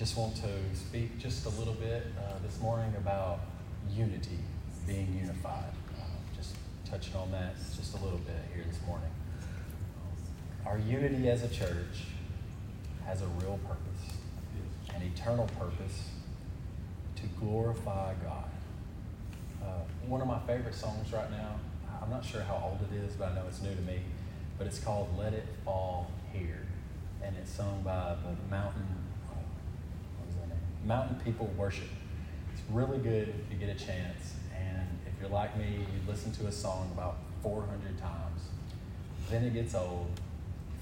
just want to speak just a little bit uh, this morning about unity, being unified. Uh, just touching on that just a little bit here this morning. Our unity as a church has a real purpose, an eternal purpose to glorify God. Uh, one of my favorite songs right now, I'm not sure how old it is, but I know it's new to me, but it's called Let It Fall Here. And it's sung by the Mountain Mountain People Worship. It's really good if you get a chance. And if you're like me, you listen to a song about 400 times. Then it gets old.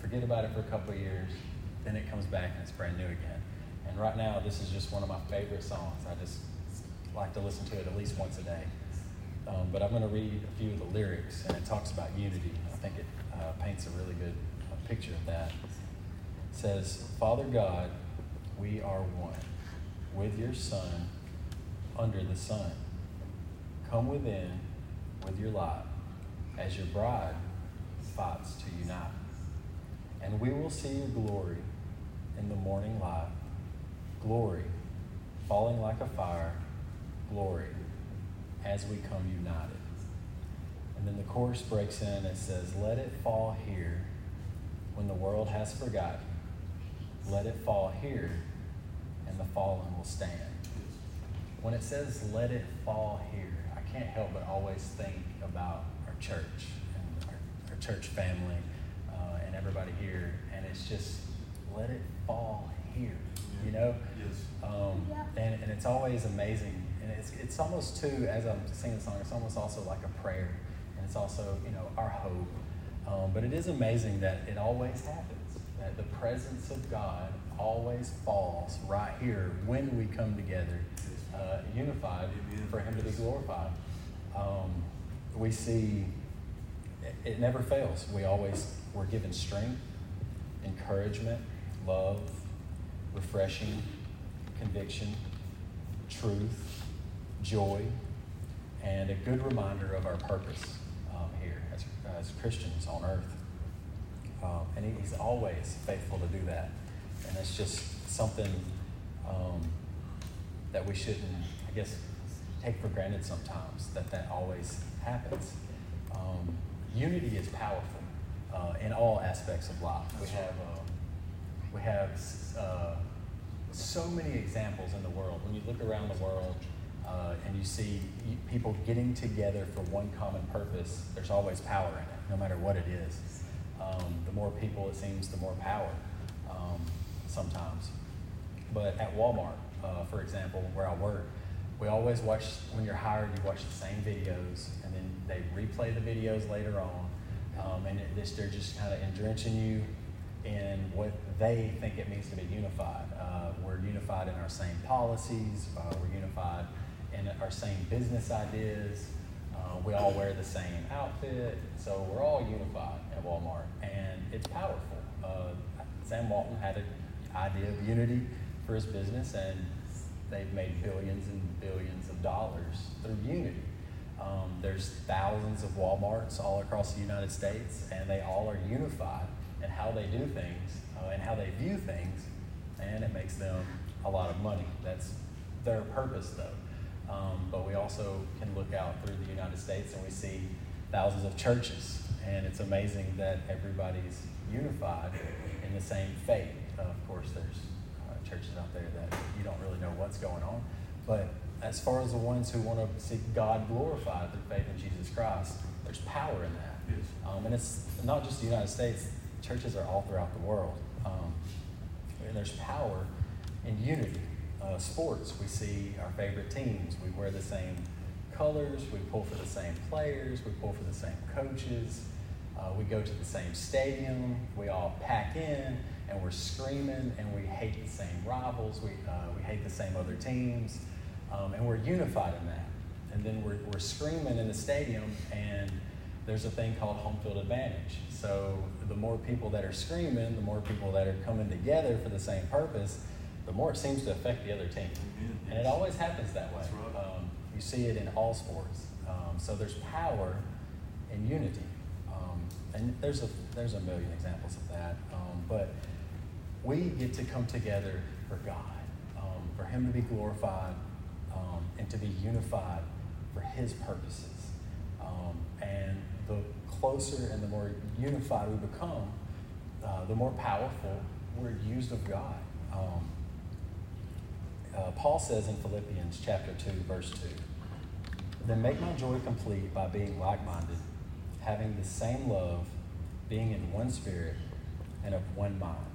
Forget about it for a couple of years. Then it comes back and it's brand new again. And right now, this is just one of my favorite songs. I just like to listen to it at least once a day. Um, but I'm going to read a few of the lyrics, and it talks about unity. I think it uh, paints a really good uh, picture of that. It says, Father God, we are one with your Son under the sun. Come within with your light as your bride fights to unite. And we will see your glory in the morning light. Glory falling like a fire. Glory as we come united. And then the chorus breaks in and says, Let it fall here when the world has forgotten. Let it fall here and the fallen will stand. When it says, let it fall here, I can't help but always think about our church and our, our church family uh, and everybody here. And it's just, let it fall here, you know? Yes. Um, and, and it's always amazing. And it's, it's almost too, as I'm singing the song, it's almost also like a prayer. And it's also, you know, our hope. Um, but it is amazing that it always happens, that the presence of God always falls right here when we come together uh, unified for Him to be glorified. Um, we see it, never fails. We always we're given strength, encouragement, love, refreshing, conviction, truth, joy, and a good reminder of our purpose um, here as, as Christians on earth. Um, and he, he's always faithful to do that. And it's just something um, that we shouldn't, I guess, take for granted sometimes that that always happens. Um, unity is powerful uh, in all aspects of life. We have, um, we have uh, so many examples in the world. When you look around the world uh, and you see people getting together for one common purpose, there's always power in it, no matter what it is. Um, the more people, it seems, the more power. Sometimes. But at Walmart, uh, for example, where I work, we always watch, when you're hired, you watch the same videos, and then they replay the videos later on. Um, and it, this, they're just kind of entrenching you in what they think it means to be unified. Uh, we're unified in our same policies, uh, we're unified in our same business ideas. Uh, we all wear the same outfit, so we're all unified at Walmart, and it's powerful. Uh, Sam Walton had a idea of unity for his business, and they've made billions and billions of dollars through unity. Um, there's thousands of Walmarts all across the United States, and they all are unified in how they do things uh, and how they view things, and it makes them a lot of money. That's their purpose, though. Um, but we also can look out through the United States and we see thousands of churches, and it's amazing that everybody's unified in the same faith of course, there's uh, churches out there that you don't really know what's going on. But as far as the ones who want to see God glorified through faith in Jesus Christ, there's power in that. Yes. Um, and it's not just the United States, churches are all throughout the world. Um, and there's power in unity. Uh, sports, we see our favorite teams. We wear the same colors, we pull for the same players, we pull for the same coaches, uh, we go to the same stadium, we all pack in and we're screaming and we hate the same rivals, we, uh, we hate the same other teams, um, and we're unified in that. And then we're, we're screaming in the stadium, and there's a thing called home field advantage. So the more people that are screaming, the more people that are coming together for the same purpose, the more it seems to affect the other team. And it always happens that way. Um, you see it in all sports. Um, so there's power in unity. Um, and there's a, there's a million examples of that. Um, but we get to come together for God. for Him to be glorified um, and to be unified for His purposes. Um, and the closer and the more unified we become, uh, the more powerful we're used of God. Um, uh, Paul says in Philippians chapter 2, verse 2, Then make my joy complete by being like minded, having the same love, being in one spirit, and of one mind.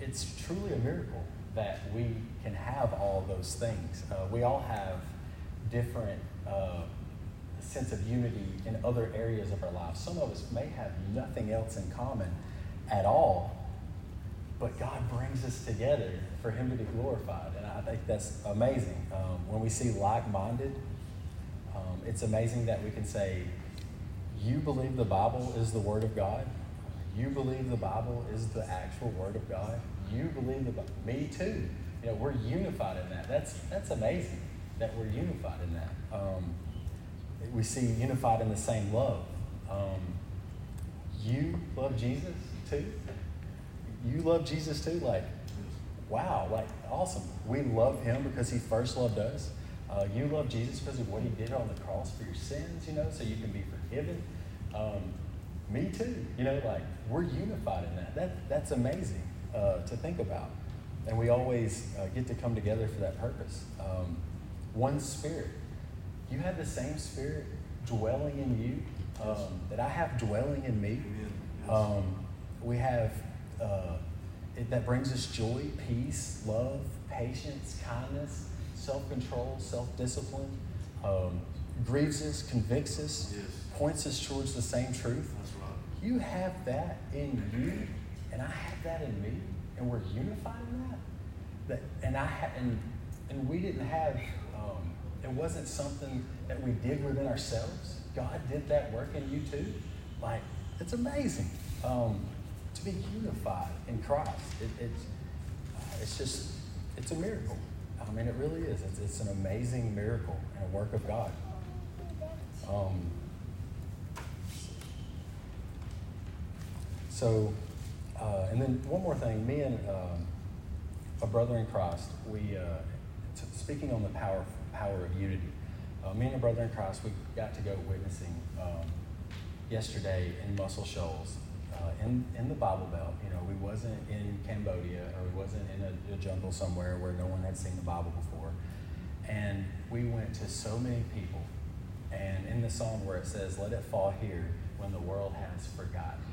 It's truly a miracle that we can have all those things. Uh, we all have different uh, sense of unity in other areas of our lives. Some of us may have nothing else in common at all, but God brings us together for Him to be glorified. And I think that's amazing. Um, when we see like minded, um, it's amazing that we can say, You believe the Bible is the Word of God. You believe the Bible is the actual Word of God. You believe the Bible. Me too. You know, we're unified in that. That's, that's amazing that we're unified in that. Um, we see unified in the same love. Um, you love Jesus too? You love Jesus too? Like, wow, like, awesome. We love him because he first loved us. Uh, you love Jesus because of what he did on the cross for your sins, you know, so you can be forgiven. Um, me too. You know, like, we're unified in that. that that's amazing uh, to think about. And we always uh, get to come together for that purpose. Um, one spirit. You have the same spirit dwelling in you um, that I have dwelling in me. Um, we have uh, it, that brings us joy, peace, love, patience, kindness, self control, self discipline, um, grieves us, convicts us, yes. points us towards the same truth. Right. You have that in you, and I have that in me, and we're unified in that. That and I ha- and and we didn't have. Um, it wasn't something that we did within ourselves. God did that work in you too. Like it's amazing. Um, to be unified in Christ. It, it's, uh, it's just, it's a miracle. I mean, it really is. It's, it's an amazing miracle and a work of God. Um, so, uh, and then one more thing. Me and um, a brother in Christ, we, uh, speaking on the power, power of unity, uh, me and a brother in Christ, we got to go witnessing um, yesterday in Muscle Shoals uh, in, in the Bible Belt. You know, we wasn't in Cambodia or we wasn't in a, a, jungle somewhere where no one had seen the Bible before. And we went to so many people. And in the song where it says, Let it fall here when the world has forgotten,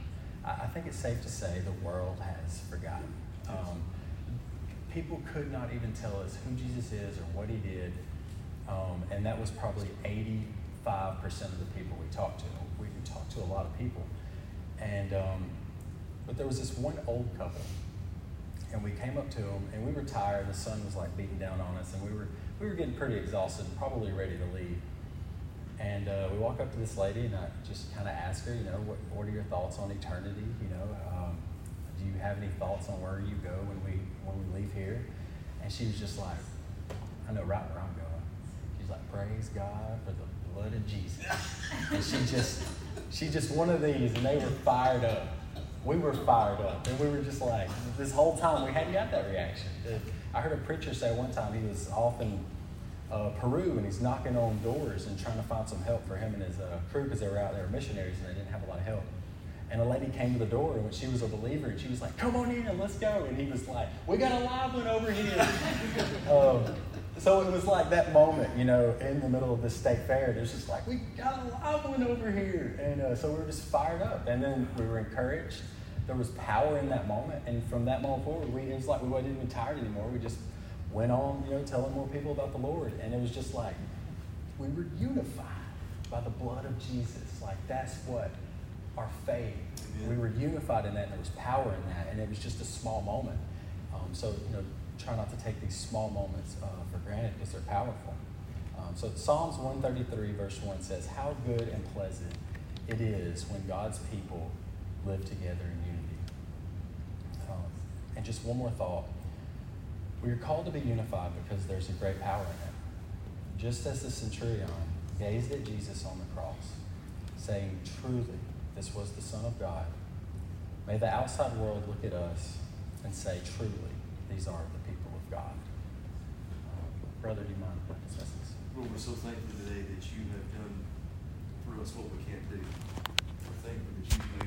I, I think it's safe to say the world has forgotten. Um, people could not even tell us who Jesus is or what he did. Um, and that was probably 85% of the people we talked to. We talked to a lot of people. And um, but there was this one old couple, and we came up to them, and we were tired. The sun was like beating down on us, and we were we were getting pretty exhausted, probably ready to leave. And uh, we walk up to this lady, and I just kind of ask her, you know, what, what are your thoughts on eternity? You know, um, do you have any thoughts on where you go when we when we leave here? And she was just like, I know right where I'm going. She's like, praise God for the blood of Jesus. And she just she just one of these, and they were fired up. We were fired up, and we were just like, this whole time we hadn't got that reaction. I heard a preacher say one time he was often uh, Peru and he's knocking on doors and trying to find some help for him and his uh, crew because they were out there missionaries and they didn't have a lot of help. And a lady came to the door and she was a believer and she was like, "Come on in, and let's go." And he was like, "We got a live one over here." um, so it was like that moment, you know, in the middle of the state fair. It was just like, we got a live one over here. And uh, so we were just fired up. And then we were encouraged. There was power in that moment. And from that moment forward, we, it was like we wasn't even tired anymore. We just went on, you know, telling more people about the Lord. And it was just like, we were unified by the blood of Jesus. Like, that's what our faith, we were unified in that. And there was power in that. And it was just a small moment. Um, so, you know, try not to take these small moments uh, for granted because they're powerful. Um, so Psalms 133, verse 1 says, How good and pleasant it is when God's people live together in unity. Um, and just one more thought. We are called to be unified because there's a great power in it. Just as the centurion gazed at Jesus on the cross, saying, Truly, this was the Son of God, may the outside world look at us and say, Truly, these are the people of God. Brother, do you mind discussing this? Lord, we're so thankful today that you have done for us what we can't do. We're thankful that you've made